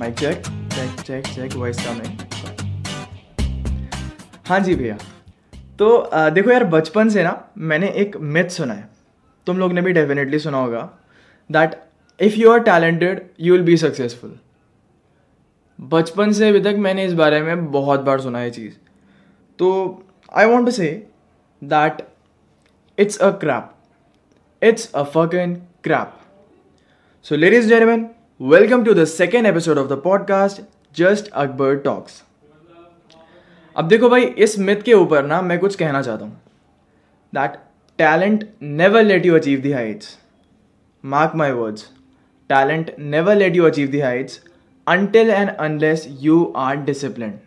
Mic check check check check voice coming हाँ जी भैया। तो आ, देखो यार बचपन से ना मैंने एक मिथ सुना है। तुम लोग ने भी डेफिनेटली सुना होगा that if you are talented you will be successful बचपन से अभी तक मैंने इस बारे में बहुत बार सुना है चीज़। तो I want to say that it's a crap it's a fucking crap so ladies and gentlemen, to the second episode of the podcast, Just Akbar Talks. अब देखो भाई इस मिथ के ऊपर ना मैं कुछ कहना चाहता हूँ। That talent never let you achieve the heights mark my words talent never let you achieve the heights until and unless you are discipline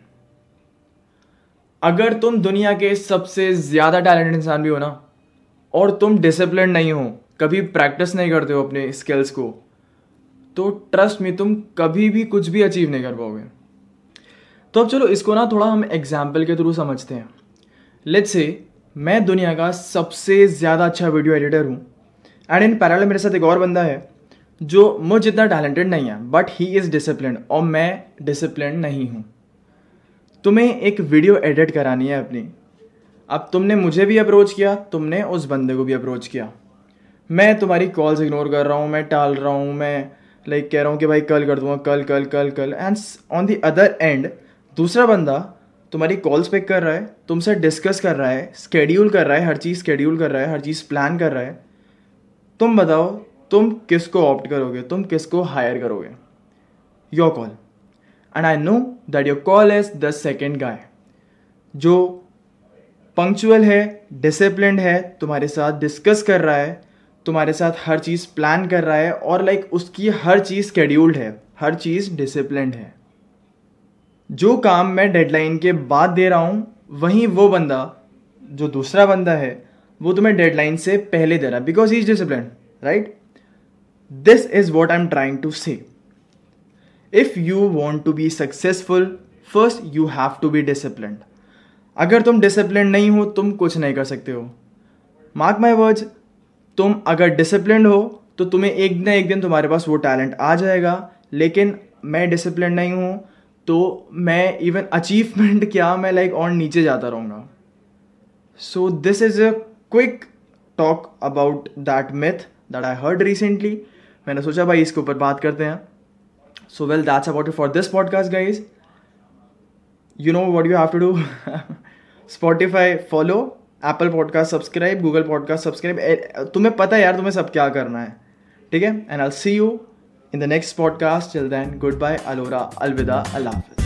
अगर तुम दुनिया के सबसे ज़्यादा टैलेंटेड इंसान भी हो ना और तुम डिसिप्लिन नहीं हो कभी प्रैक्टिस नहीं करते हो अपने स्किल्स को तो ट्रस्ट में तुम कभी भी कुछ भी अचीव नहीं कर पाओगे। तो अब चलो, इसको ना थोड़ा हम एग्ज़ाम्पल के थ्रू समझते हैं। लेट्स से मैं दुनिया का सबसे ज़्यादा अच्छा वीडियो एडिटर हूँ। एंड इन पैरल मेरे साथ एक और बंदा है, जो मुझ जितना टैलेंटेड नहीं है बट ही इज़ डिसिप्लिन और मैं डिसिप्लिन नहीं हूँ। तुम्हें एक वीडियो एडिट करानी है अपनी। अब तुमने मुझे भी अप्रोच किया, तुमने उस बंदे को भी अप्रोच किया। मैं तुम्हारी कॉल्स इग्नोर कर रहा हूँ, मैं टाल रहा हूँ, मैं लाइक कह रहा हूँ कि भाई कल कर दूँगा, कल कल कल कल। And on the other end दूसरा बंदा तुम्हारी कॉल्स पिक कर रहा है, तुमसे डिस्कस कर रहा है स्केड्यूल कर रहा है, हर चीज़ स्केड्यूल कर रहा है, हर चीज़ प्लान कर रहा है। तुम बताओ, तुम किसको ऑप्ट करोगे? तुम किसको हायर करोगे? Your call and I know that your call is the second guy जो पंक्चुअल है डिसिप्लिन है, तुम्हारे साथ डिस्कस कर रहा है तुम्हारे साथ हर चीज़ प्लान कर रहा है और लाइक उसकी हर चीज़ स्केड्यूल्ड है, हर चीज़ डिसिप्लिन है। जो काम मैं डेडलाइन के बाद दे रहा हूँ, वहीं वो बंदा, जो दूसरा बंदा है, वो तुम्हें डेडलाइन से पहले दे रहा है because he is discipline right this is what I am trying to say if you want to be successful first you have to be discipline अगर तुम डिसिप्लिन नहीं हो, तुम कुछ नहीं कर सकते हो। मार्क माई वर्ड्स तुम अगर डिसिप्लिन हो तो तुम्हें एक ना एक दिन तुम्हारे पास वो टैलेंट आ जाएगा। लेकिन मैं डिसिप्लिन नहीं हूँ तो मैं इवन अचीवमेंट क्या, मैं लाइक और नीचे जाता रहूँगा। So this is a quick talk about that myth that I heard recently मैंने सोचा, भाई, इसके ऊपर बात करते हैं। So well that's about for this podcast guys you know what you have to do Spotify follow Apple podcast subscribe Google podcast subscribe तुम्हें पता है यार तुम्हें सब क्या करना है। ठीक है? And I see you in the next podcast chill then goodbye Ellora अलविदा, अल्लाह हाफिज।